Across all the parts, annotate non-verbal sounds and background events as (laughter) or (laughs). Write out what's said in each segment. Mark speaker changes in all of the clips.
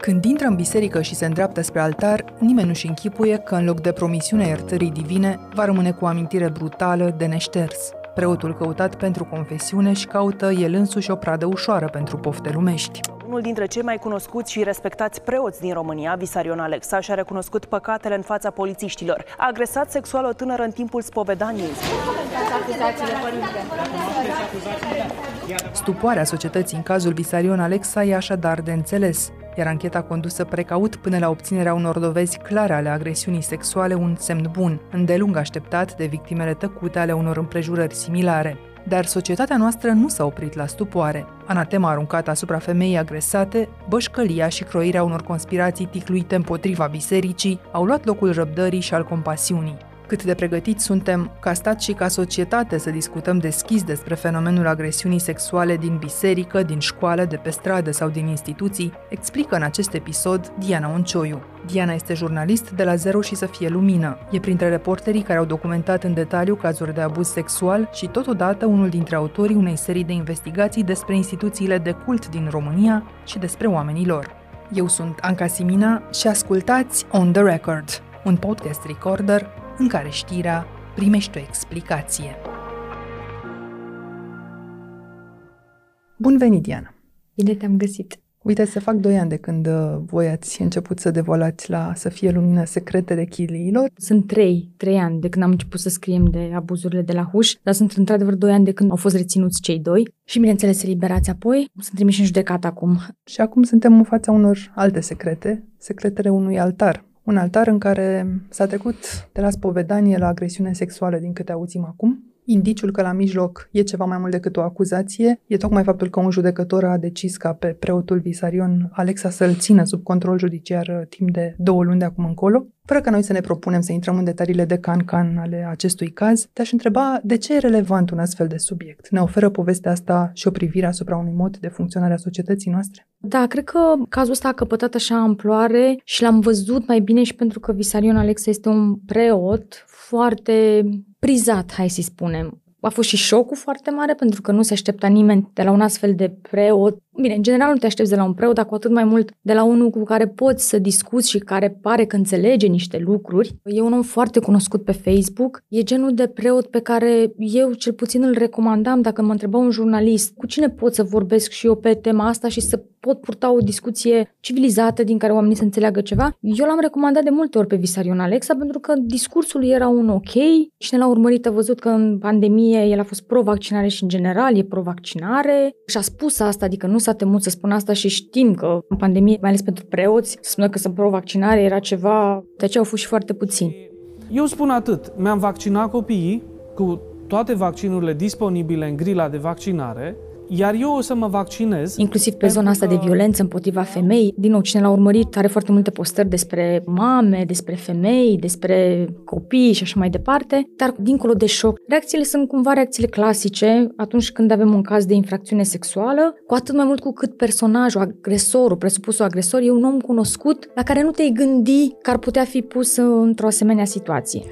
Speaker 1: Când intră în biserică și se îndreaptă spre altar, nimeni nu-și închipuie că în loc de promisiunea iertării divine, va rămâne cu o amintire brutală de neșters. Preotul căutat pentru confesiune și caută el însuși o pradă ușoară pentru pofte lumești.
Speaker 2: Unul dintre cei mai cunoscuți și respectați preoți din România, Visarion Alexa, și-a recunoscut păcatele în fața polițiștilor. A agresat sexual o tânără în timpul spovedaniei.
Speaker 1: Stupoarea societății în cazul Visarion Alexa e așadar de înțeles, iar ancheta condusă precaut până la obținerea unor dovezi clare ale agresiunii sexuale un semn bun, îndelung așteptat de victimele tăcute ale unor împrejurări similare. Dar societatea noastră nu s-a oprit la stupoare. Anatema aruncată asupra femeii agresate, bășcălia și croirea unor conspirații ticluite împotriva bisericii au luat locul răbdării și al compasiunii cât de pregătiți suntem ca stat și ca societate să discutăm deschis despre fenomenul agresiunii sexuale din biserică, din școală, de pe stradă sau din instituții, explică în acest episod Diana Oncioiu. Diana este jurnalist de la Zero și să fie lumină. E printre reporterii care au documentat în detaliu cazuri de abuz sexual și totodată unul dintre autorii unei serii de investigații despre instituțiile de cult din România și despre oamenii lor. Eu sunt Anca Simina și ascultați On The Record, un podcast recorder în care știrea primește o explicație. Bun venit, Diana!
Speaker 3: Bine te-am găsit!
Speaker 1: Uite, se fac doi ani de când uh, voi ați început să devolați la Să fie lumină secretele chiliilor.
Speaker 3: Sunt trei, trei ani de când am început să scriem de abuzurile de la Huș, dar sunt într-adevăr doi ani de când au fost reținuți cei doi și, bineînțeles, eliberați apoi. Sunt trimiși în judecată acum.
Speaker 1: Și acum suntem în fața unor alte secrete, secretele unui altar un altar în care s-a trecut de la spovedanie la agresiune sexuală, din câte auzim acum. Indiciul că la mijloc e ceva mai mult decât o acuzație e tocmai faptul că un judecător a decis ca pe preotul Visarion Alexa să-l țină sub control judiciar uh, timp de două luni de acum încolo. Fără că noi să ne propunem să intrăm în detaliile de can-can ale acestui caz, te-aș întreba de ce e relevant un astfel de subiect? Ne oferă povestea asta și o privire asupra unui mod de funcționare a societății noastre?
Speaker 3: Da, cred că cazul ăsta a căpătat așa amploare și l-am văzut mai bine și pentru că Visarion Alexa este un preot foarte prizat, hai să spunem. A fost și șocul foarte mare pentru că nu se aștepta nimeni de la un astfel de preot Bine, în general nu te aștepți de la un preot, dar cu atât mai mult de la unul cu care poți să discuți și care pare că înțelege niște lucruri. E un om foarte cunoscut pe Facebook. E genul de preot pe care eu cel puțin îl recomandam dacă mă întreba un jurnalist cu cine pot să vorbesc și eu pe tema asta și să pot purta o discuție civilizată din care oamenii să înțeleagă ceva. Eu l-am recomandat de multe ori pe Visarion Alexa pentru că discursul era un ok. Cine l-a urmărit a văzut că în pandemie el a fost pro-vaccinare și în general e pro-vaccinare și a spus asta, adică nu s-a temut să spună asta și știm că în pandemie, mai ales pentru preoți, să spună că sunt pro-vaccinare era ceva, de aceea au fost și foarte puțini.
Speaker 4: Eu spun atât, mi-am vaccinat copiii cu toate vaccinurile disponibile în grila de vaccinare iar eu o să mă vaccinez.
Speaker 3: Inclusiv pe zona asta că... de violență împotriva femei. Din nou, cine l-a urmărit are foarte multe postări despre mame, despre femei, despre copii și așa mai departe. Dar, dincolo de șoc, reacțiile sunt cumva reacțiile clasice atunci când avem un caz de infracțiune sexuală, cu atât mai mult cu cât personajul, agresorul, presupusul agresor, e un om cunoscut la care nu te-ai gândi că ar putea fi pus într-o asemenea situație.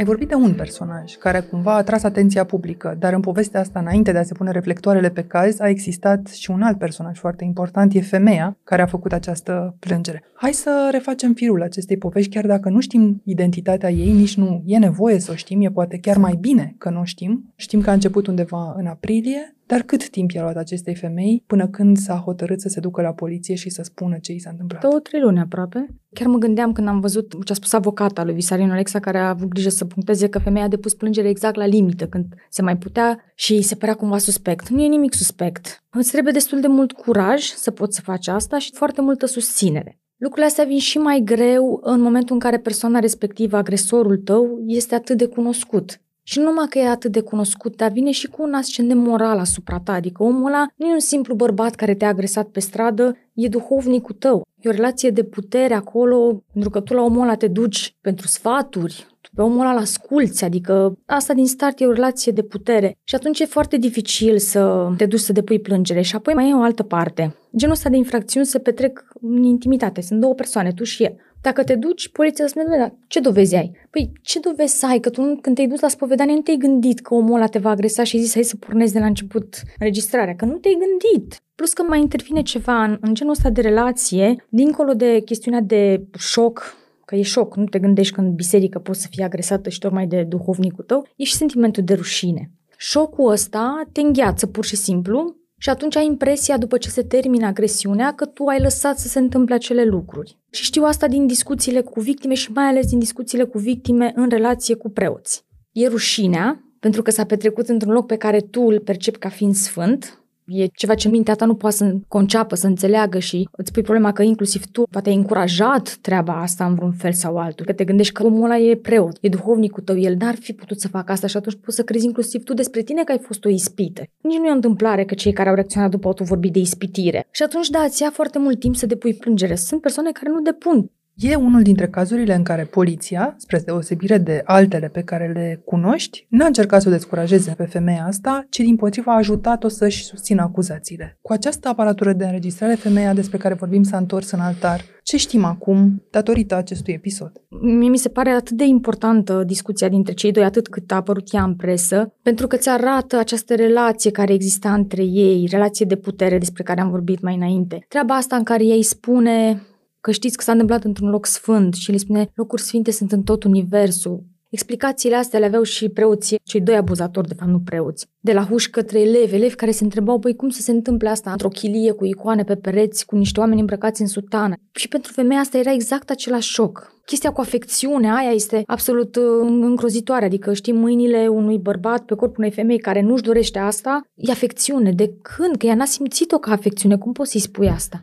Speaker 1: Ai vorbit de un personaj care cumva a atras atenția publică, dar în povestea asta, înainte de a se pune reflectoarele pe caz, a existat și un alt personaj foarte important, e femeia care a făcut această plângere. Hai să refacem firul acestei povești, chiar dacă nu știm identitatea ei, nici nu e nevoie să o știm, e poate chiar mai bine că nu o știm. Știm că a început undeva în aprilie, dar cât timp i-a luat acestei femei până când s-a hotărât să se ducă la poliție și să spună ce i s-a întâmplat?
Speaker 3: Două, trei luni aproape. Chiar mă gândeam când am văzut ce a spus avocata lui Visarin Alexa, care a avut grijă să puncteze că femeia a depus plângere exact la limită, când se mai putea și se părea cumva suspect. Nu e nimic suspect. Îți trebuie destul de mult curaj să poți să faci asta și foarte multă susținere. Lucrurile astea vin și mai greu în momentul în care persoana respectivă, agresorul tău, este atât de cunoscut. Și nu numai că e atât de cunoscut, dar vine și cu un ascendent moral asupra ta. Adică omul ăla nu e un simplu bărbat care te-a agresat pe stradă, e duhovnicul tău. E o relație de putere acolo, pentru că tu la omul ăla te duci pentru sfaturi, tu pe omul ăla asculți, adică asta din start e o relație de putere. Și atunci e foarte dificil să te duci să depui plângere. Și apoi mai e o altă parte. Genul ăsta de infracțiuni se petrec în intimitate. Sunt două persoane, tu și el. Dacă te duci, poliția să spune, dar ce dovezi ai? Păi, ce dovezi să ai? Că tu când te-ai dus la spovedanie nu te-ai gândit că omul ăla te va agresa și ai zis hai să pornezi de la început înregistrarea, că nu te-ai gândit. Plus că mai intervine ceva în, în genul ăsta de relație, dincolo de chestiunea de șoc, că e șoc, nu te gândești că în biserică poți să fii agresată și tocmai de duhovnicul tău, e și sentimentul de rușine. Șocul ăsta te îngheață pur și simplu și atunci ai impresia, după ce se termină agresiunea, că tu ai lăsat să se întâmple acele lucruri. Și știu asta din discuțiile cu victime și mai ales din discuțiile cu victime în relație cu preoți. E rușinea, pentru că s-a petrecut într-un loc pe care tu îl percepi ca fiind sfânt, e ceva ce mintea ta nu poate să conceapă, să înțeleagă și îți pui problema că inclusiv tu poate ai încurajat treaba asta în vreun fel sau altul. Că te gândești că omul ăla e preot, e duhovnicul tău, el n-ar fi putut să facă asta și atunci poți să crezi inclusiv tu despre tine că ai fost o ispită. Nici nu e o întâmplare că cei care au reacționat după au vorbit de ispitire. Și atunci, da, îți ia foarte mult timp să depui plângere. Sunt persoane care nu depun
Speaker 1: E unul dintre cazurile în care poliția, spre deosebire de altele pe care le cunoști, n-a încercat să o descurajeze pe femeia asta, ci din potriva a ajutat-o să-și susțină acuzațiile. Cu această aparatură de înregistrare, femeia despre care vorbim s-a întors în altar. Ce știm acum datorită acestui episod?
Speaker 3: Mie mi se pare atât de importantă discuția dintre cei doi, atât cât a apărut ea în presă, pentru că ți arată această relație care exista între ei, relație de putere despre care am vorbit mai înainte. Treaba asta în care ei spune că știți că s-a întâmplat într-un loc sfânt și le spune locuri sfinte sunt în tot universul. Explicațiile astea le aveau și preoții, cei doi abuzatori, de fapt nu preoți. De la huș către elevi, elevi care se întrebau, băi, cum să se întâmple asta într-o chilie cu icoane pe pereți, cu niște oameni îmbrăcați în sutană. Și pentru femeia asta era exact același șoc. Chestia cu afecțiunea aia este absolut uh, îngrozitoare, adică știi mâinile unui bărbat pe corpul unei femei care nu-și dorește asta, e afecțiune. De când? Că ea n-a simțit-o ca afecțiune. Cum poți să-i spui asta?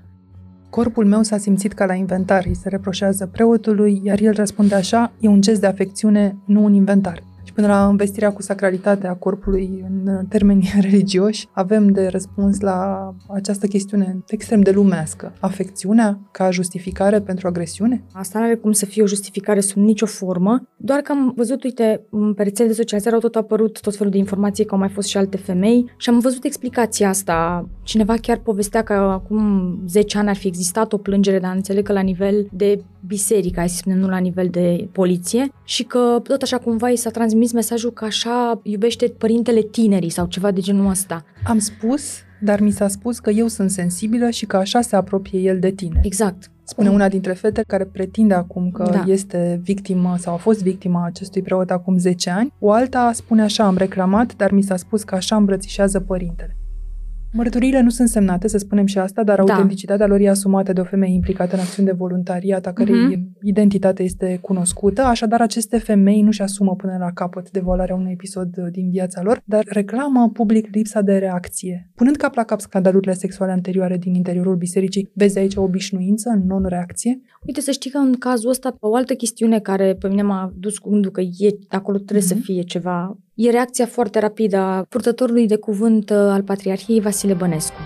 Speaker 1: Corpul meu s-a simțit ca la inventar, îi se reproșează preotului, iar el răspunde așa, e un gest de afecțiune, nu un inventar până la investirea cu sacralitatea corpului în termeni (laughs) religioși, avem de răspuns la această chestiune extrem de lumească. Afecțiunea ca justificare pentru agresiune?
Speaker 3: Asta nu are cum să fie o justificare sub nicio formă, doar că am văzut, uite, în rețele de socializare au tot apărut tot felul de informații că au mai fost și alte femei și am văzut explicația asta. Cineva chiar povestea că acum 10 ani ar fi existat o plângere, dar înțeleg că la nivel de biserică, hai să spunem, nu la nivel de poliție și că tot așa cumva i s-a transmis trimis mesajul că așa iubește părintele tinerii sau ceva de genul ăsta.
Speaker 1: Am spus, dar mi s-a spus că eu sunt sensibilă și că așa se apropie el de tine.
Speaker 3: Exact.
Speaker 1: Spune una dintre fete care pretinde acum că da. este victimă sau a fost victima acestui preot acum 10 ani. O alta spune așa, am reclamat, dar mi s-a spus că așa îmbrățișează părintele. Mărturiile nu sunt semnate, să spunem și asta, dar da. autenticitatea lor e asumată de o femeie implicată în acțiuni de voluntariat, a cărei uh-huh. identitate este cunoscută, așadar aceste femei nu-și asumă până la capăt devolarea unui episod din viața lor, dar reclamă public lipsa de reacție. Punând cap la cap scandalurile sexuale anterioare din interiorul bisericii, vezi aici o obișnuință, non-reacție?
Speaker 3: Uite, să știi că în cazul ăsta, o altă chestiune care pe mine m-a dus cu gândul că e, acolo trebuie uh-huh. să mhm. fie ceva E reacția foarte rapidă a purtătorului de cuvânt uh, al Patriarhiei Vasile Bănescu.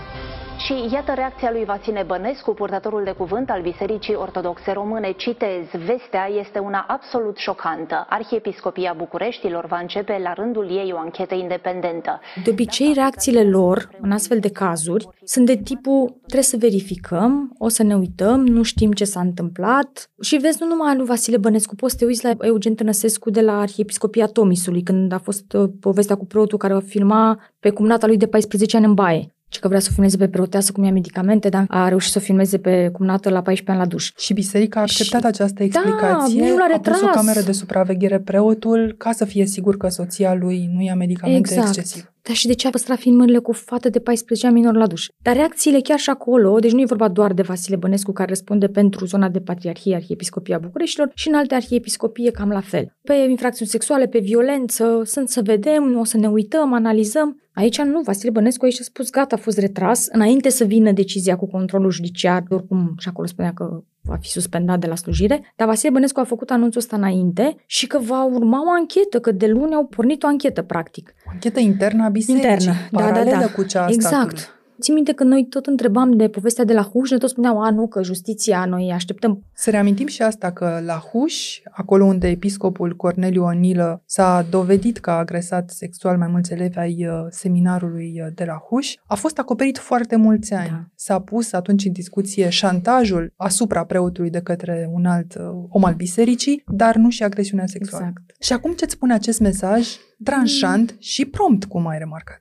Speaker 5: Și iată reacția lui Vasile Bănescu, purtătorul de cuvânt al Bisericii Ortodoxe Române. Citez, vestea este una absolut șocantă. Arhiepiscopia Bucureștilor va începe la rândul ei o anchetă independentă.
Speaker 3: De obicei, reacțiile lor, în astfel de cazuri, sunt de tipul trebuie să verificăm, o să ne uităm, nu știm ce s-a întâmplat. Și vezi, nu numai lui Vasile Bănescu, poți să te uiți la Eugen Tănăsescu de la Arhiepiscopia Tomisului, când a fost uh, povestea cu preotul care va filma pe cumnata lui de 14 ani în baie și că vrea să o filmeze pe preoteasă cum ia medicamente, dar a reușit să o filmeze pe cumnată la 14 ani la duș.
Speaker 1: Și biserica a acceptat și... această explicație, da, nu l-a retras. a pus o cameră de supraveghere preotul ca să fie sigur că soția lui nu ia medicamente exact. excesiv.
Speaker 3: Dar și de ce a păstrat filmările cu o fată de 14 ani minor la duș? Dar reacțiile chiar și acolo, deci nu e vorba doar de Vasile Bănescu care răspunde pentru zona de patriarhie Arhiepiscopia Bucureștilor și în alte arhiepiscopie cam la fel. Pe infracțiuni sexuale, pe violență, sunt să vedem, o să ne uităm, analizăm. Aici nu, Vasile Bănescu aici a spus gata, a fost retras, înainte să vină decizia cu controlul judiciar, oricum și acolo spunea că va fi suspendat de la slujire, dar Vasile Bănescu a făcut anunțul ăsta înainte și că va urma o anchetă, că de luni au pornit o anchetă, practic.
Speaker 1: O anchetă internă a bisericii, internă, da, da, da. cu cea a
Speaker 3: Exact.
Speaker 1: Statului.
Speaker 3: Țin minte că noi tot întrebam de povestea de la Huș, ne tot spuneau, a, nu, că justiția, noi așteptăm.
Speaker 1: Să reamintim și asta, că la Huș, acolo unde episcopul Corneliu Onilă s-a dovedit că a agresat sexual mai mulți elevi ai uh, seminarului uh, de la Huș, a fost acoperit foarte mulți ani. Da. S-a pus atunci în discuție șantajul asupra preotului de către un alt uh, om al bisericii, dar nu și agresiunea sexuală. Exact. Și acum ce-ți spune acest mesaj tranșant mm. și prompt, cum ai remarcat?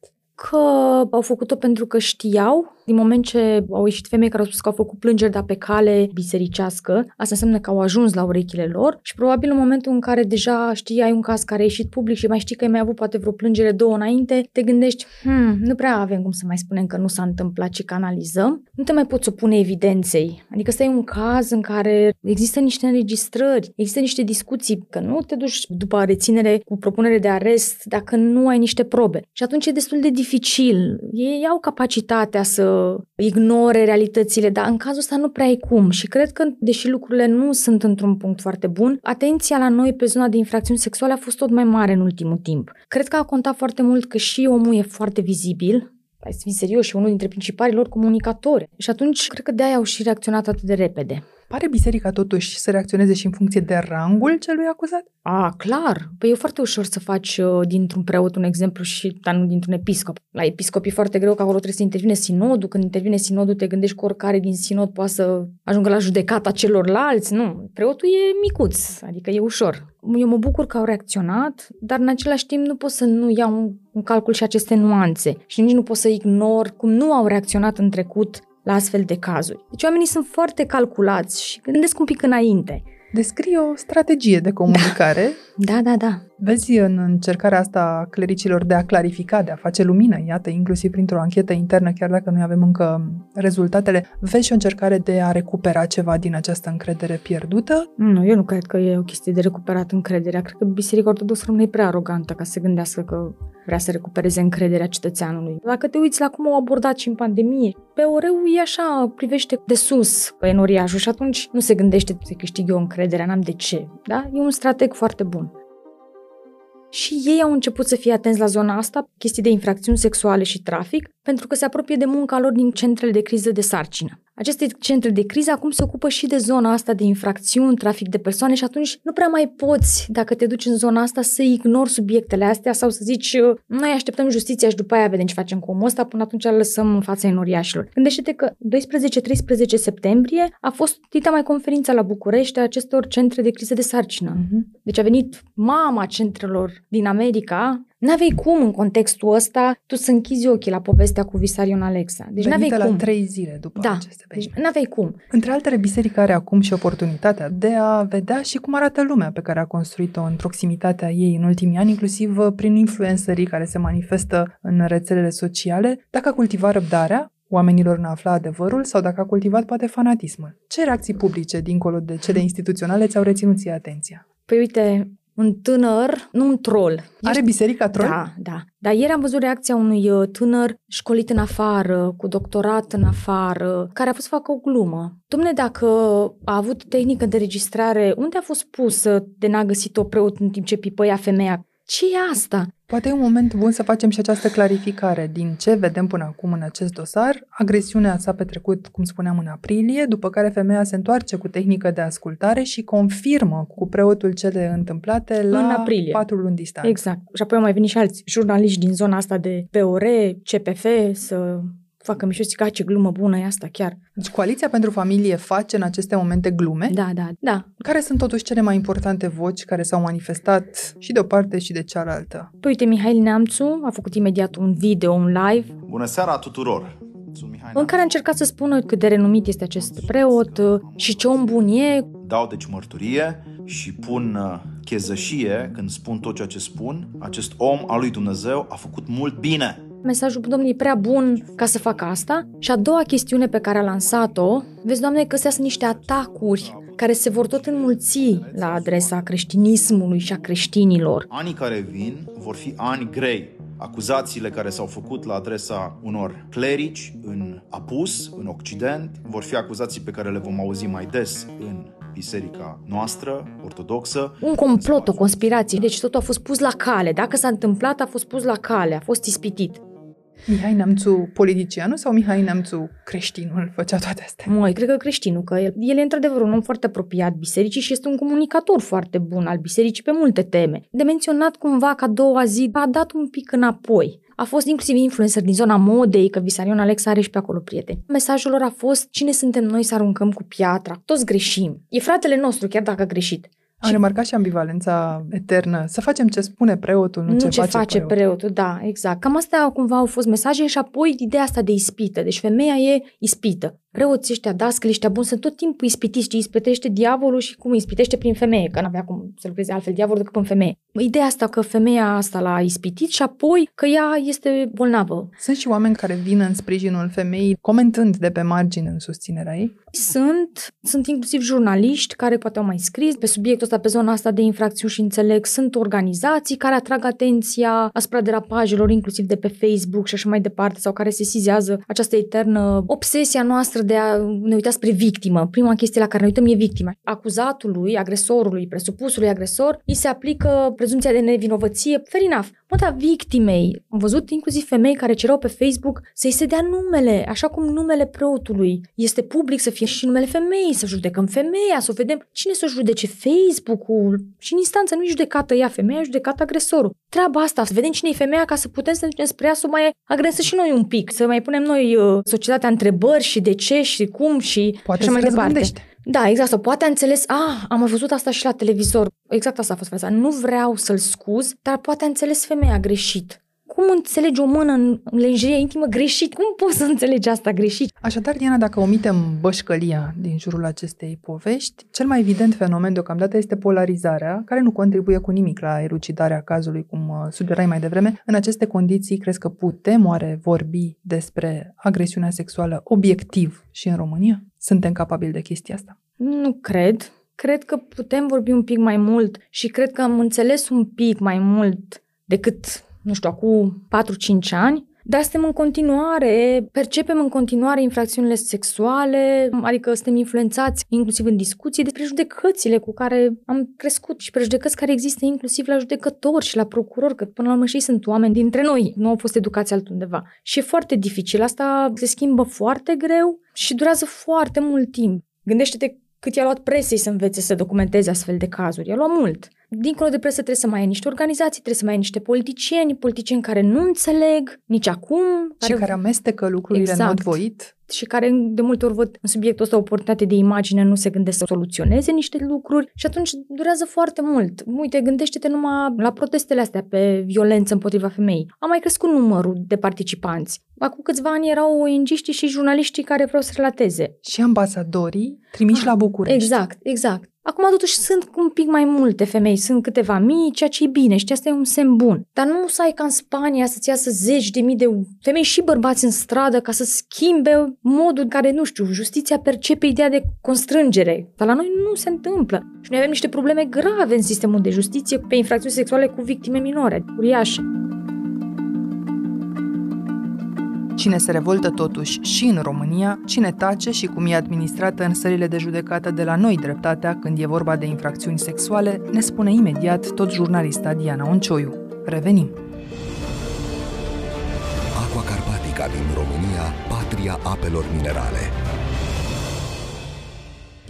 Speaker 3: Că au făcut-o pentru că știau din moment ce au ieșit femei care au spus că au făcut plângeri, dar pe cale bisericească, asta înseamnă că au ajuns la urechile lor și probabil în momentul în care deja știi, ai un caz care a ieșit public și mai știi că ai mai avut poate vreo plângere două înainte, te gândești, hmm, nu prea avem cum să mai spunem că nu s-a întâmplat și canalizăm. Nu te mai poți opune evidenței. Adică ăsta e un caz în care există niște înregistrări, există niște discuții, că nu te duci după reținere cu propunere de arest dacă nu ai niște probe. Și atunci e destul de dificil. Ei au capacitatea să ignore realitățile, dar în cazul ăsta nu prea ai cum și cred că, deși lucrurile nu sunt într-un punct foarte bun, atenția la noi pe zona de infracțiuni sexuale a fost tot mai mare în ultimul timp. Cred că a contat foarte mult că și omul e foarte vizibil, hai să fim serios, și unul dintre principalii lor comunicatori. Și atunci, cred că de-aia au și reacționat atât de repede.
Speaker 1: Pare biserica totuși să reacționeze și în funcție de rangul celui acuzat?
Speaker 3: A, clar. Păi e foarte ușor să faci uh, dintr-un preot un exemplu și dar nu dintr-un episcop. La episcop e foarte greu că acolo trebuie să intervine sinodul. Când intervine sinodul te gândești că oricare din sinod poate să ajungă la judecata celorlalți. Nu, preotul e micuț, adică e ușor. Eu mă bucur că au reacționat, dar în același timp nu pot să nu iau în calcul și aceste nuanțe și nici nu pot să ignor cum nu au reacționat în trecut la astfel de cazuri. Deci oamenii sunt foarte calculați și gândesc un pic înainte.
Speaker 1: Descrie o strategie de comunicare.
Speaker 3: Da, da, da.
Speaker 1: Vezi în încercarea asta a clericilor de a clarifica, de a face lumină, iată, inclusiv printr-o anchetă internă, chiar dacă noi avem încă rezultatele, vezi și o încercare de a recupera ceva din această încredere pierdută?
Speaker 3: Nu, eu nu cred că e o chestie de recuperat încrederea. Cred că Biserica Ortodoxă rămâne prea arogantă ca să gândească că vrea să recupereze încrederea cetățeanului. Dacă te uiți la cum au abordat și în pandemie, pe oreu e așa, privește de sus pe enoriajul și atunci nu se gândește să câștigă o încredere, n-am de ce. Da? E un strateg foarte bun. Și ei au început să fie atenți la zona asta, chestii de infracțiuni sexuale și trafic, pentru că se apropie de munca lor din centrele de criză de sarcină. Aceste centre de criză acum se ocupă și de zona asta de infracțiuni, trafic de persoane și atunci nu prea mai poți, dacă te duci în zona asta, să ignori subiectele astea sau să zici noi așteptăm justiția și după aia vedem ce facem cu omul ăsta, până atunci îl lăsăm în fața enoriașilor. Gândește-te că 12-13 septembrie a fost dita mai conferința la București a acestor centre de criză de sarcină. Uh-huh. Deci a venit mama centrelor din America N-avei cum în contextul ăsta tu să închizi ochii la povestea cu Visarion Alexa.
Speaker 1: Deci n-avei la cum. trei zile după
Speaker 3: da,
Speaker 1: aceste
Speaker 3: deci n-avei cum.
Speaker 1: Între altele, biserica are acum și oportunitatea de a vedea și cum arată lumea pe care a construit-o în proximitatea ei în ultimii ani, inclusiv uh, prin influencerii care se manifestă în rețelele sociale, dacă a cultivat răbdarea, oamenilor în afla adevărul sau dacă a cultivat poate fanatismul. Ce reacții publice, dincolo de cele instituționale, ți-au reținut ție atenția?
Speaker 3: Păi uite, un tânăr, nu un troll.
Speaker 1: Are Ești... biserica troll?
Speaker 3: Da, da. Dar ieri am văzut reacția unui uh, tânăr școlit în afară, cu doctorat în afară, care a fost să facă o glumă. Domne, dacă a avut tehnică de registrare, unde a fost pusă de n-a găsit-o preot în timp ce pipăia femeia? Ce e asta?
Speaker 1: Poate e un moment bun să facem și această clarificare. Din ce vedem până acum în acest dosar, agresiunea s-a petrecut, cum spuneam, în aprilie, după care femeia se întoarce cu tehnică de ascultare și confirmă cu preotul cele întâmplate la
Speaker 3: în aprilie.
Speaker 1: patru luni distanță.
Speaker 3: Exact. Și apoi au mai venit și alți jurnaliști din zona asta de POR, CPF, să facă mișto, zic, ce glumă bună e asta, chiar.
Speaker 1: Deci Coaliția pentru Familie face în aceste momente glume?
Speaker 3: Da, da, da.
Speaker 1: Care sunt totuși cele mai importante voci care s-au manifestat și de o parte și de cealaltă?
Speaker 3: Păi uite, Mihail Neamțu a făcut imediat un video, un live.
Speaker 6: Bună seara tuturor!
Speaker 3: în care a încercat să spună cât de renumit este acest preot uh, și ce om bun e.
Speaker 6: Dau deci mărturie și pun uh, chezășie când spun tot ceea ce spun. Acest om al lui Dumnezeu a făcut mult bine
Speaker 3: Mesajul Domnului e prea bun ca să facă asta. Și a doua chestiune pe care a lansat-o, vezi, Doamne, că astea sunt niște atacuri care se vor tot înmulți la adresa creștinismului și a creștinilor.
Speaker 6: Anii care vin vor fi ani grei. Acuzațiile care s-au făcut la adresa unor clerici în apus, în Occident, vor fi acuzații pe care le vom auzi mai des în biserica noastră, ortodoxă.
Speaker 3: Un complot, o conspirație. Deci totul a fost pus la cale. Dacă s-a întâmplat, a fost pus la cale, a fost ispitit.
Speaker 1: Mihai Neamțu politicianul sau Mihai Neamțu creștinul făcea toate astea?
Speaker 3: Măi, cred că creștinul, că el, el e într-adevăr un om foarte apropiat bisericii și este un comunicator foarte bun al bisericii pe multe teme. De menționat cumva că a doua zi a dat un pic înapoi. A fost inclusiv influencer din zona modei, că Visarion Alex are și pe acolo prieteni. Mesajul lor a fost cine suntem noi să aruncăm cu piatra? Toți greșim. E fratele nostru, chiar dacă a greșit.
Speaker 1: Am și... remarcat și ambivalența eternă. Să facem ce spune preotul, nu,
Speaker 3: nu
Speaker 1: ce,
Speaker 3: ce
Speaker 1: face,
Speaker 3: face
Speaker 1: preotul.
Speaker 3: preotul. Da, exact. Cam astea cumva au fost mesaje și apoi ideea asta de ispită. Deci femeia e ispită. Preoții ăștia, dascăli ăștia buni, sunt tot timpul ispitiți, ci ispitește diavolul și cum ispitește prin femeie, că n-avea cum să lucreze altfel diavolul decât în femeie. Ideea asta că femeia asta l-a ispitit și apoi că ea este bolnavă.
Speaker 1: Sunt și oameni care vin în sprijinul femeii, comentând de pe margine în susținerea ei?
Speaker 3: Sunt, sunt inclusiv jurnaliști care poate au mai scris pe subiectul ăsta, pe zona asta de infracțiuni și înțeleg. Sunt organizații care atrag atenția asupra derapajelor, inclusiv de pe Facebook și așa mai departe, sau care se sizează această eternă obsesia noastră de a ne uita spre victimă. Prima chestie la care ne uităm e victima. Acuzatului, agresorului, presupusului agresor, îi se aplică prezumția de nevinovăție. Fair enough. Mă, dar victimei, am văzut inclusiv femei care cereau pe Facebook să-i se dea numele, așa cum numele preotului este public, să fie și numele femeii, să judecăm femeia, să o vedem cine să o judece Facebook-ul și în instanță nu-i judecată ea femeia, judecată agresorul. Treaba asta, să vedem cine e femeia ca să putem să ne spre ea să o mai agresă și noi un pic, să mai punem noi uh, societatea întrebări și de ce și cum și
Speaker 1: Poate
Speaker 3: așa mai
Speaker 1: se
Speaker 3: departe.
Speaker 1: răzgândește.
Speaker 3: Da, exact. Sau poate a înțeles, ah, am mai văzut asta și la televizor. Exact asta a fost fraza. Nu vreau să-l scuz, dar poate a înțeles femeia greșit. Cum înțelegi o mână în lenjerie intimă greșit? Cum poți să înțelegi asta greșit?
Speaker 1: Așadar, Diana, dacă omitem bășcălia din jurul acestei povești, cel mai evident fenomen deocamdată este polarizarea, care nu contribuie cu nimic la elucidarea cazului, cum uh, sugerai mai devreme. În aceste condiții, crezi că putem oare vorbi despre agresiunea sexuală obiectiv și în România? Suntem capabili de chestia asta?
Speaker 3: Nu cred. Cred că putem vorbi un pic mai mult și cred că am înțeles un pic mai mult decât, nu știu, acum 4-5 ani. Dar suntem în continuare, percepem în continuare infracțiunile sexuale, adică suntem influențați inclusiv în discuții de prejudecățile cu care am crescut și prejudecăți care există inclusiv la judecători și la procurori, că până la urmă și ei sunt oameni dintre noi, nu au fost educați altundeva. Și e foarte dificil, asta se schimbă foarte greu și durează foarte mult timp. Gândește-te cât i-a luat presei să învețe să documenteze astfel de cazuri. I-a luat mult. Dincolo de presă trebuie să mai ai niște organizații, trebuie să mai ai niște politicieni, politicieni care nu înțeleg nici acum.
Speaker 1: Și care amestecă lucrurile
Speaker 3: Exact.
Speaker 1: în mod voit?
Speaker 3: și care de multe ori văd în subiectul ăsta o oportunitate de imagine, nu se gândesc să soluționeze niște lucruri și atunci durează foarte mult. Uite, gândește-te numai la protestele astea pe violență împotriva femeii. A mai crescut numărul de participanți. Acum câțiva ani erau ong și jurnaliștii care vreau să relateze.
Speaker 1: Și ambasadorii trimiși la București.
Speaker 3: Exact, exact. Acum totuși sunt un pic mai multe femei, sunt câteva mii, ceea ce e bine și asta e un semn bun. Dar nu să ai ca în Spania să-ți iasă zeci de mii de femei și bărbați în stradă ca să schimbe modul în care, nu știu, justiția percepe ideea de constrângere. Dar la noi nu se întâmplă. Și noi avem niște probleme grave în sistemul de justiție pe infracțiuni sexuale cu victime minore, uriașe.
Speaker 1: Cine se revoltă totuși și în România, cine tace și cum e administrată în sările de judecată de la noi dreptatea când e vorba de infracțiuni sexuale, ne spune imediat tot jurnalista Diana Oncioiu. Revenim.
Speaker 7: Aqua Carpatica din România, patria apelor minerale.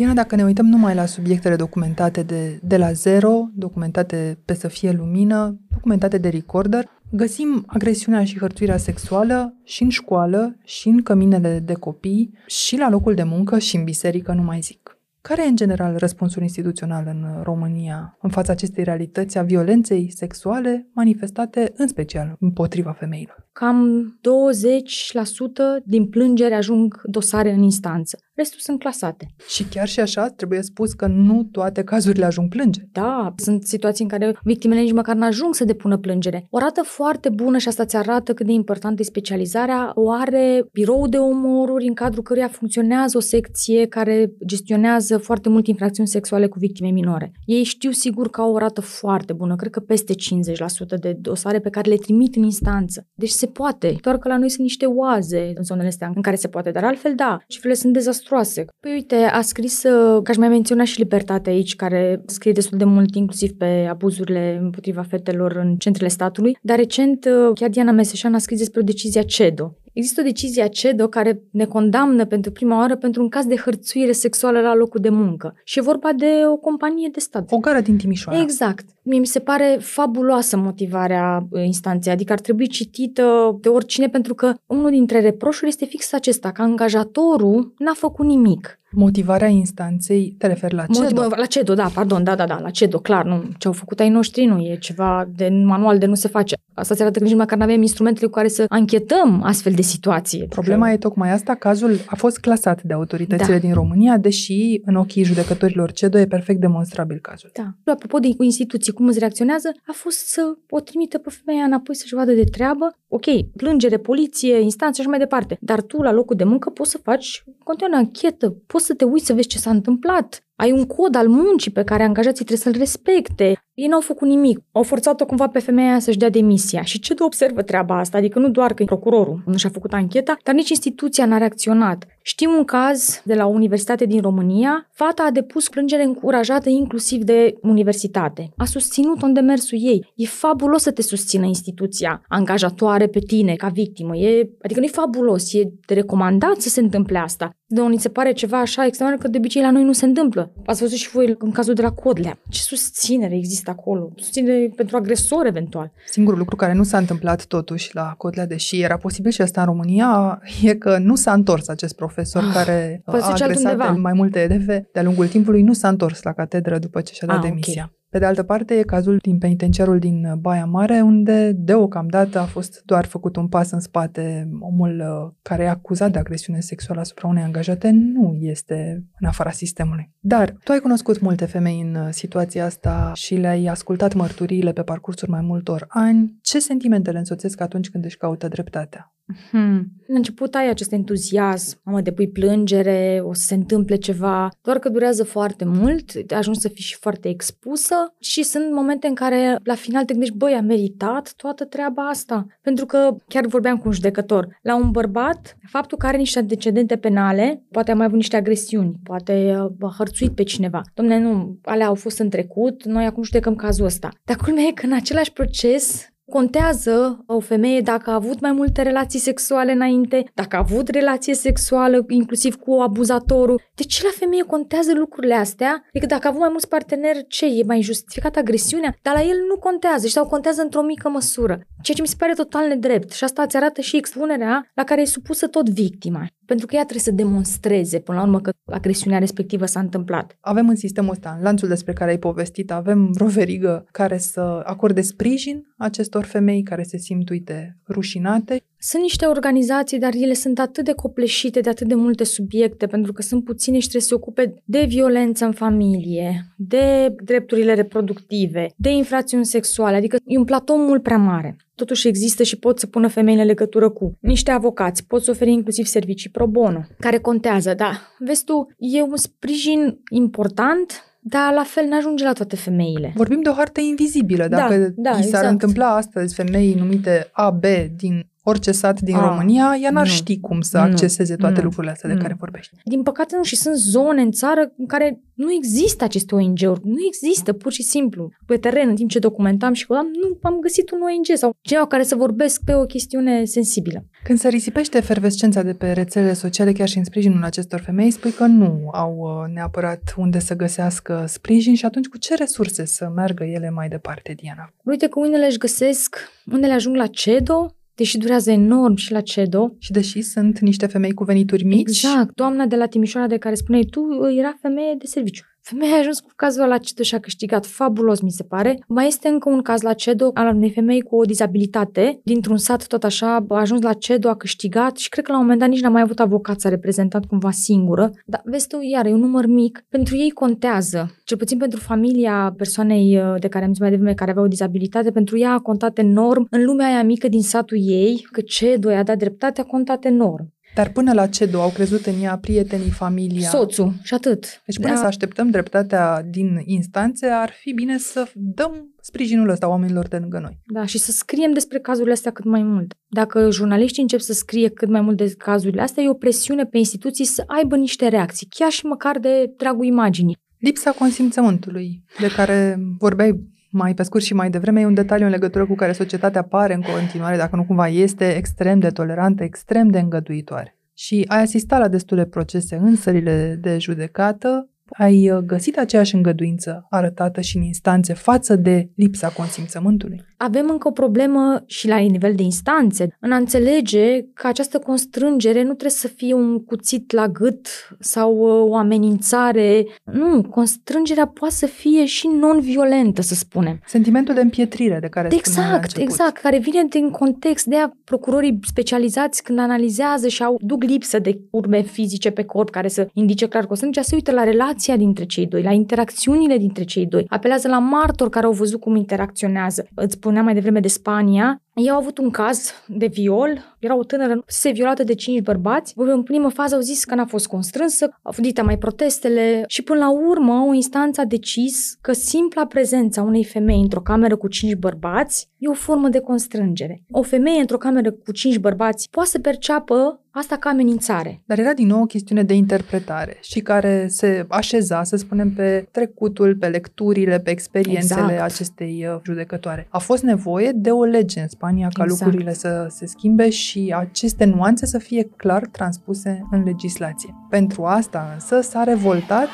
Speaker 1: Diana, dacă ne uităm numai la subiectele documentate de, de la zero, documentate pe să fie lumină, documentate de recorder, găsim agresiunea și hărțuirea sexuală și în școală, și în căminele de copii, și la locul de muncă, și în biserică, nu mai zic. Care e, în general, răspunsul instituțional în România în fața acestei realități a violenței sexuale manifestate în special împotriva femeilor?
Speaker 3: Cam 20% din plângeri ajung dosare în instanță. Restul sunt clasate.
Speaker 1: Și chiar și așa trebuie spus că nu toate cazurile ajung plânge.
Speaker 3: Da, sunt situații în care victimele nici măcar n-ajung să depună plângere. O rată foarte bună și asta ți arată cât de importantă e specializarea, o are birou de omoruri în cadrul căruia funcționează o secție care gestionează foarte mult infracțiuni sexuale cu victime minore. Ei știu sigur că au o rată foarte bună, cred că peste 50% de dosare pe care le trimit în instanță. Deci se poate, doar că la noi sunt niște oaze în zonele astea în care se poate, dar altfel da, cifrele sunt dezastruoase dezastruoase. Păi uite, a scris, uh, că aș mai menționa și Libertatea aici, care scrie destul de mult, inclusiv pe abuzurile împotriva fetelor în centrele statului, dar recent uh, chiar Diana Meseșan a scris despre o decizie CEDO, Există o decizie a CEDO care ne condamnă pentru prima oară pentru un caz de hărțuire sexuală la locul de muncă. Și e vorba de o companie de stat.
Speaker 1: O gară din Timișoara.
Speaker 3: Exact. Mie mi se pare fabuloasă motivarea uh, instanței, adică ar trebui citită de oricine pentru că unul dintre reproșuri este fix acesta, că angajatorul n-a făcut nimic.
Speaker 1: Motivarea instanței, te referi la CEDO?
Speaker 3: Motiv- la CEDO, da, pardon, da, da, da, la CEDO, clar, nu, ce au făcut ai noștri nu e ceva de manual de nu se face. Asta se arată că nici măcar nu avem instrumentele cu care să anchetăm astfel de situații.
Speaker 1: Problema că... e tocmai asta, cazul a fost clasat de autoritățile da. din România, deși în ochii judecătorilor CEDO e perfect demonstrabil cazul.
Speaker 3: Da. Apropo de instituții, cum îți reacționează, a fost să o trimită pe femeia înapoi să-și vadă de treabă. Ok, plângere, poliție, instanță și mai departe. Dar tu, la locul de muncă, poți să faci continuă anchetă, poți să te uiți să vezi ce s-a întâmplat. Ai un cod al muncii pe care angajații trebuie să-l respecte. Ei n-au făcut nimic. Au forțat-o cumva pe femeia să-și dea demisia. Și ce de observă treaba asta? Adică nu doar că procurorul nu și-a făcut ancheta, dar nici instituția n-a reacționat. Știm un caz de la o universitate din România. Fata a depus plângere încurajată inclusiv de universitate. A susținut în demersul ei. E fabulos să te susțină instituția angajatoare pe tine ca victimă. E, adică nu e fabulos, e de recomandat să se întâmple asta. De unii se pare ceva așa extraordinar că de obicei la noi nu se întâmplă. Ați văzut și voi în cazul de la Codlea. Ce susținere există acolo? Susținere pentru agresor eventual.
Speaker 1: Singurul lucru care nu s-a întâmplat totuși la Codlea, deși era posibil și asta în România, (laughs) e că nu s-a întors acest profesor ah, care a agresat undeva. mai multe eleve de-a lungul timpului, nu s-a întors la catedră după ce și-a dat ah, demisia. Okay. Pe de altă parte, e cazul din penitenciarul din Baia Mare, unde deocamdată a fost doar făcut un pas în spate. Omul uh, care e acuzat de agresiune sexuală asupra unei angajate nu este în afara sistemului. Dar tu ai cunoscut multe femei în uh, situația asta și le-ai ascultat mărturiile pe parcursul mai multor ani. Ce sentimente le însoțesc atunci când își caută dreptatea?
Speaker 3: Hmm. În început ai acest entuziasm, mamă, depui plângere, o să se întâmple ceva, doar că durează foarte mult, ajungi să fii și foarte expusă și sunt momente în care la final te gândești, băi, a meritat toată treaba asta. Pentru că chiar vorbeam cu un judecător, la un bărbat, faptul că are niște antecedente penale, poate a mai avut niște agresiuni, poate a hărțuit pe cineva. Domne, nu, alea au fost în trecut, noi acum judecăm cazul ăsta. Dar culmea e că în același proces Contează o femeie dacă a avut mai multe relații sexuale înainte, dacă a avut relație sexuală inclusiv cu abuzatorul. De ce la femeie contează lucrurile astea? Adică dacă a avut mai mulți parteneri, ce? E mai justificat agresiunea? Dar la el nu contează și sau contează într-o mică măsură. Ceea ce mi se pare total nedrept. Și asta îți arată și expunerea la care e supusă tot victima. Pentru că ea trebuie să demonstreze, până la urmă, că agresiunea respectivă s-a întâmplat.
Speaker 1: Avem în sistemul ăsta, în lanțul despre care ai povestit, avem vreo verigă care să acorde sprijin acestor femei care se simt, uite, rușinate
Speaker 3: sunt niște organizații, dar ele sunt atât de copleșite de atât de multe subiecte, pentru că sunt puține și trebuie să se ocupe de violență în familie, de drepturile reproductive, de infracțiuni sexuale, adică e un platou mult prea mare. Totuși există și pot să pună femeile în legătură cu niște avocați, pot să oferi inclusiv servicii pro bono, care contează, da. Vezi tu, e un sprijin important, dar la fel n-ajunge la toate femeile.
Speaker 1: Vorbim de o hartă invizibilă. Da, Dacă da, da, i s-ar exact. întâmpla astăzi femei numite AB din orice sat din A, România, ea n-ar nu, ști cum să acceseze toate nu, lucrurile astea nu. de care vorbești.
Speaker 3: Din păcate nu, și sunt zone în țară în care nu există aceste ONG-uri, nu există, pur și simplu. Pe teren, în timp ce documentam și am, nu am găsit un ONG sau cineva care să vorbesc pe o chestiune sensibilă.
Speaker 1: Când se risipește efervescența de pe rețelele sociale, chiar și în sprijinul acestor femei, spui că nu au uh, neapărat unde să găsească sprijin și atunci cu ce resurse să meargă ele mai departe, Diana?
Speaker 3: Uite că unele își găsesc, unele ajung la CEDO, deși durează enorm și la CEDO.
Speaker 1: Și deși sunt niște femei cu venituri mici.
Speaker 3: Exact. Doamna de la Timișoara de care spuneai tu era femeie de serviciu. Femeia a ajuns cu cazul la CEDO și a câștigat fabulos, mi se pare. Mai este încă un caz la CEDO al unei femei cu o dizabilitate, dintr-un sat tot așa, a ajuns la CEDO, a câștigat și cred că la un moment dat nici n-a mai avut avocat, s-a reprezentat cumva singură. Dar vezi tu, iar e un număr mic. Pentru ei contează, cel puțin pentru familia persoanei uh, de care am zis mai devreme, care avea o dizabilitate, pentru ea a contat enorm în lumea aia mică din satul ei, că CEDO i-a dat dreptate, a contat enorm.
Speaker 1: Dar până la CEDO au crezut în ea prietenii, familia.
Speaker 3: Soțul și atât.
Speaker 1: Deci până da. să așteptăm dreptatea din instanțe, ar fi bine să dăm sprijinul ăsta oamenilor de lângă noi.
Speaker 3: Da, și să scriem despre cazurile astea cât mai mult. Dacă jurnaliștii încep să scrie cât mai mult de cazurile astea, e o presiune pe instituții să aibă niște reacții, chiar și măcar de dragul imaginii.
Speaker 1: Lipsa consimțământului, de care vorbeai mai pe scurt și mai devreme, e un detaliu în legătură cu care societatea pare în continuare, dacă nu cumva este, extrem de tolerantă, extrem de îngăduitoare. Și ai asistat la destule procese în sările de judecată ai uh, găsit aceeași îngăduință arătată și în instanțe față de lipsa consimțământului?
Speaker 3: Avem încă o problemă și la nivel de instanțe, în a înțelege că această constrângere nu trebuie să fie un cuțit la gât sau uh, o amenințare. Nu, constrângerea poate să fie și non-violentă, să spunem.
Speaker 1: Sentimentul de împietrire de care
Speaker 3: Exact, exact, care vine din context de a procurorii specializați când analizează și au duc lipsă de urme fizice pe corp care să indice clar constrângerea, se uită la relații relația dintre cei doi, la interacțiunile dintre cei doi. Apelează la martori care au văzut cum interacționează. Îți spuneam mai devreme de Spania. Ei au avut un caz de viol, era o tânără, se violată de cinci bărbați. În primă fază au zis că n-a fost constrânsă, au fost mai protestele și până la urmă o instanță a decis că simpla prezența unei femei într-o cameră cu cinci bărbați e o formă de constrângere. O femeie într-o cameră cu cinci bărbați poate să perceapă asta ca amenințare.
Speaker 1: Dar era din nou o chestiune de interpretare și care se așeza, să spunem, pe trecutul, pe lecturile, pe experiențele exact. acestei uh, judecătoare. A fost nevoie de o lege în Spania ca exact. lucrurile să se schimbe și aceste nuanțe să fie clar transpuse în legislație. Pentru asta însă s-a revoltat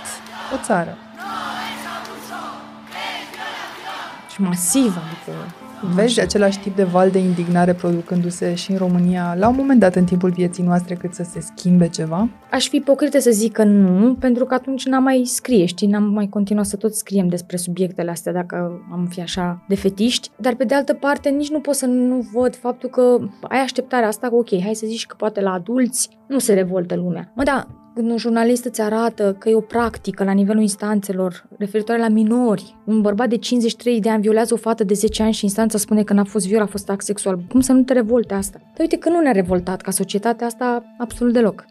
Speaker 1: o țară.
Speaker 3: Și masiv, adică
Speaker 1: Vezi același tip de val de indignare producându-se și în România la un moment dat în timpul vieții noastre cât să se schimbe ceva?
Speaker 3: Aș fi ipocrită să zic că nu, pentru că atunci n-am mai scrie, știi, n-am mai continuat să tot scriem despre subiectele astea dacă am fi așa de fetiști. Dar pe de altă parte nici nu pot să nu văd faptul că ai așteptarea asta că ok, hai să zici că poate la adulți nu se revoltă lumea. Mă, da, când un jurnalist îți arată că e o practică la nivelul instanțelor referitoare la minori, un bărbat de 53 de ani violează o fată de 10 ani și instanța spune că n-a fost viol, a fost act sexual, cum să nu te revolte asta? Dar uite că nu ne-a revoltat ca societate asta absolut deloc.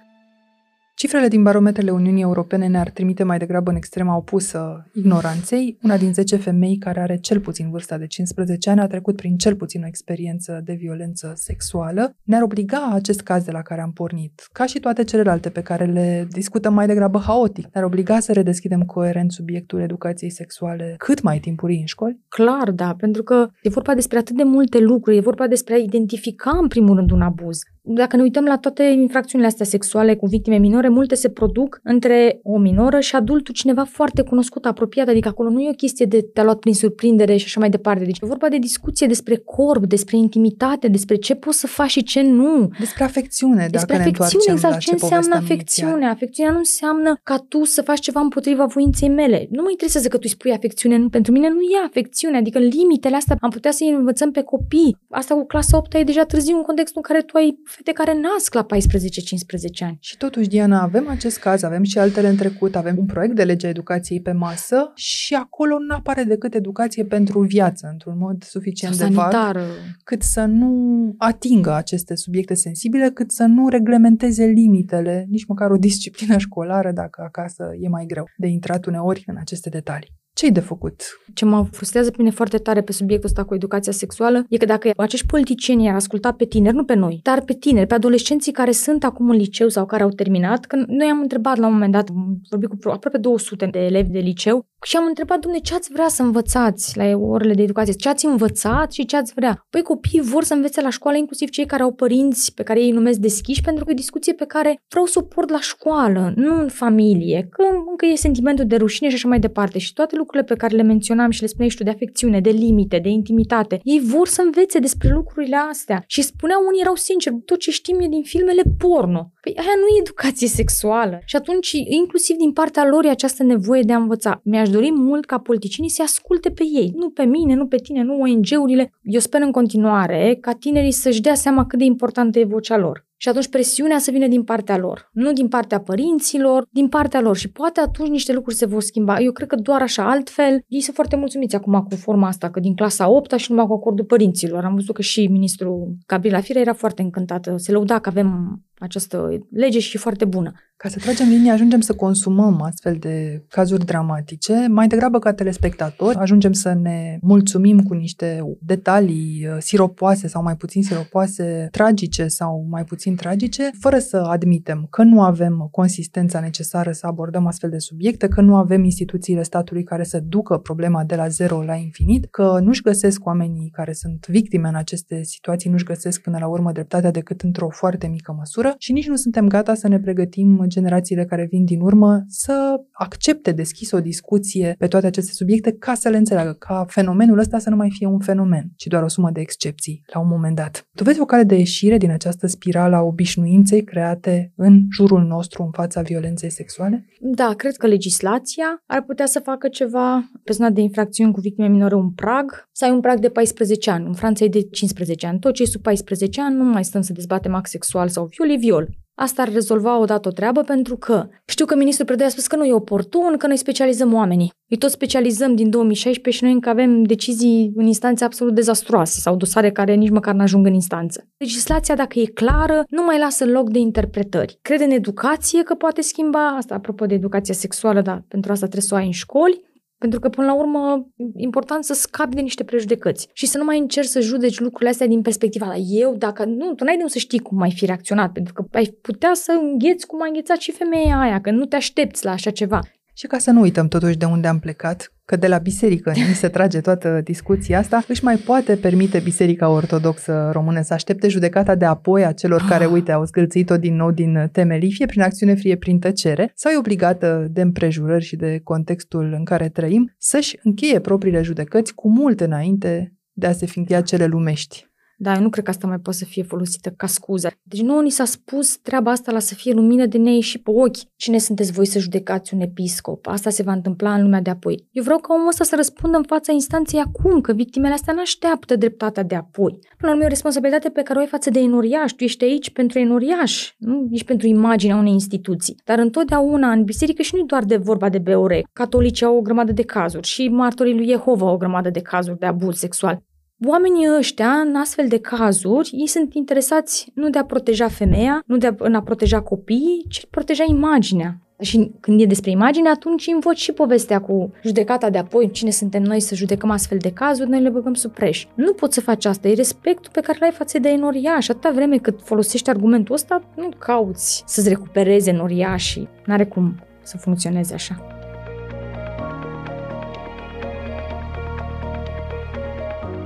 Speaker 1: Cifrele din barometrele Uniunii Europene ne-ar trimite mai degrabă în extrema opusă ignoranței. Una din 10 femei care are cel puțin vârsta de 15 ani a trecut prin cel puțin o experiență de violență sexuală. Ne-ar obliga acest caz de la care am pornit, ca și toate celelalte pe care le discutăm mai degrabă haotic, ne-ar obliga să redeschidem coerent subiectul educației sexuale cât mai timpurii în școli?
Speaker 3: Clar, da, pentru că e vorba despre atât de multe lucruri, e vorba despre a identifica în primul rând un abuz. Dacă ne uităm la toate infracțiunile astea sexuale cu victime minore, multe se produc între o minoră și adultul cineva foarte cunoscut, apropiat, adică acolo nu e o chestie de te-a luat prin surprindere și așa mai departe. Deci e vorba de discuție despre corp, despre intimitate, despre ce poți să faci și ce nu.
Speaker 1: Despre afecțiune,
Speaker 3: despre
Speaker 1: dacă
Speaker 3: afecțiune,
Speaker 1: ne
Speaker 3: exact. Ce, ce înseamnă afecțiune? Inițial. Afecțiunea nu înseamnă ca tu să faci ceva împotriva voinței mele. Nu mă interesează că tu îi spui afecțiune, nu, pentru mine nu e afecțiune, adică limitele astea am putea să-i învățăm pe copii. Asta cu clasa 8 e deja târziu în contextul în care tu ai fete care nasc la 14-15 ani.
Speaker 1: Și totuși, Diana, avem acest caz, avem și altele în trecut, avem un proiect de lege a educației pe masă și acolo nu apare decât educație pentru viață, într-un mod suficient
Speaker 3: Sau
Speaker 1: de vag, cât să nu atingă aceste subiecte sensibile, cât să nu reglementeze limitele, nici măcar o disciplină școlară, dacă acasă e mai greu de intrat uneori în aceste detalii. Ce-i de făcut?
Speaker 3: Ce mă frustrează pe mine foarte tare pe subiectul ăsta cu educația sexuală e că dacă acești politicieni ar asculta pe tineri, nu pe noi, dar pe tineri, pe adolescenții care sunt acum în liceu sau care au terminat, că noi am întrebat la un moment dat, am vorbit cu aproape 200 de elevi de liceu și am întrebat, domne, ce ați vrea să învățați la orele de educație? Ce ați învățat și ce ați vrea? Păi copiii vor să învețe la școală, inclusiv cei care au părinți pe care ei numesc deschiși, pentru că e o discuție pe care vreau să o port la școală, nu în familie, că încă e sentimentul de rușine și așa mai departe. Și toate lucrurile pe care le menționam și le spuneai și tu de afecțiune, de limite, de intimitate, ei vor să învețe despre lucrurile astea. Și spuneau unii erau sinceri, tot ce știm e din filmele porno. Păi aia nu e educație sexuală. Și atunci, inclusiv din partea lor, e această nevoie de a învăța. Mi-aș dori mult ca politicienii să asculte pe ei. Nu pe mine, nu pe tine, nu ONG-urile. Eu sper în continuare ca tinerii să-și dea seama cât de importantă e vocea lor. Și atunci presiunea să vină din partea lor, nu din partea părinților, din partea lor. Și poate atunci niște lucruri se vor schimba. Eu cred că doar așa, altfel, ei sunt foarte mulțumiți acum cu forma asta, că din clasa 8 și numai cu acordul părinților. Am văzut că și ministrul Gabriela Firea era foarte încântată. Se lăuda că avem această lege și foarte bună.
Speaker 1: Ca să tragem linie, ajungem să consumăm astfel de cazuri dramatice, mai degrabă ca telespectatori, ajungem să ne mulțumim cu niște detalii uh, siropoase sau mai puțin siropoase, tragice sau mai puțin tragice, fără să admitem că nu avem consistența necesară să abordăm astfel de subiecte, că nu avem instituțiile statului care să ducă problema de la zero la infinit, că nu-și găsesc oamenii care sunt victime în aceste situații, nu-și găsesc până la urmă dreptatea decât într-o foarte mică măsură și nici nu suntem gata să ne pregătim generațiile care vin din urmă să accepte deschis o discuție pe toate aceste subiecte ca să le înțeleagă, ca fenomenul ăsta să nu mai fie un fenomen, ci doar o sumă de excepții la un moment dat. Tu vezi o cale de ieșire din această spirală a obișnuinței create în jurul nostru în fața violenței sexuale?
Speaker 3: Da, cred că legislația ar putea să facă ceva. Pe zona de infracțiuni cu victime minore un prag, să ai un prag de 14 ani. În Franța e de 15 ani. Tot ce e sub 14 ani nu mai stăm să dezbatem act sexual sau viol, e viol. Asta ar rezolva odată o treabă pentru că știu că ministrul Predoi a spus că nu e oportun, că noi specializăm oamenii. Îi tot specializăm din 2016 și noi încă avem decizii în instanțe absolut dezastruoase sau dosare care nici măcar nu ajung în instanță. Legislația, dacă e clară, nu mai lasă loc de interpretări. Crede în educație că poate schimba, asta apropo de educația sexuală, dar pentru asta trebuie să o ai în școli, pentru că, până la urmă, important să scapi de niște prejudecăți și să nu mai încerci să judeci lucrurile astea din perspectiva la eu, dacă nu, tu n-ai de să știi cum ai fi reacționat, pentru că ai putea să îngheți cum a înghețat și femeia aia, că nu te aștepți la așa ceva.
Speaker 1: Și ca să nu uităm totuși de unde am plecat, că de la biserică ni se trage toată discuția asta, își mai poate permite Biserica Ortodoxă Română să aștepte judecata de apoi a celor care, ah. uite, au zgâlțit-o din nou din temelii, fie prin acțiune, fie prin tăcere, sau e obligată de împrejurări și de contextul în care trăim să-și încheie propriile judecăți cu mult înainte de a se fi încheiat cele lumești.
Speaker 3: Da, eu nu cred că asta mai poate să fie folosită ca scuză. Deci nu ni s-a spus treaba asta la să fie lumină de nei și pe ochi. Cine sunteți voi să judecați un episcop? Asta se va întâmpla în lumea de apoi. Eu vreau ca omul ăsta să răspundă în fața instanței acum, că victimele astea nu așteaptă dreptatea de apoi. Până la urmă, e o responsabilitate pe care o ai față de enoriaș. Tu ești aici pentru enoriaș, nu ești pentru imaginea unei instituții. Dar întotdeauna în biserică și nu doar de vorba de BOR. Catolicii au o grămadă de cazuri și martorii lui Jehova au o grămadă de cazuri de abuz sexual. Oamenii ăștia, în astfel de cazuri, ei sunt interesați nu de a proteja femeia, nu de a, în a proteja copiii, ci proteja imaginea. Și când e despre imagine, atunci invoci și povestea cu judecata de apoi, cine suntem noi să judecăm astfel de cazuri, noi le băgăm sub preș. Nu poți să faci asta, e respectul pe care l-ai față de enoriaș. Atâta vreme cât folosești argumentul ăsta, nu cauți să-ți recupereze enoriașii. N-are cum să funcționeze așa.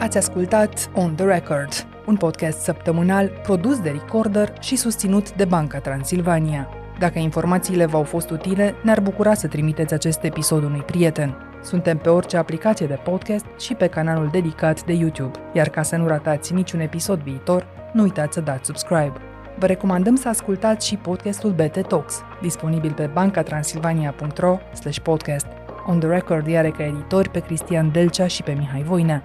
Speaker 1: Ați ascultat On The Record, un podcast săptămânal produs de Recorder și susținut de Banca Transilvania. Dacă informațiile v-au fost utile, ne-ar bucura să trimiteți acest episod unui prieten. Suntem pe orice aplicație de podcast și pe canalul dedicat de YouTube. Iar ca să nu ratați niciun episod viitor, nu uitați să dați subscribe. Vă recomandăm să ascultați și podcastul BT Talks, disponibil pe bancatransilvania.ro podcast. On the Record are ca editori pe Cristian Delcea și pe Mihai Voinea.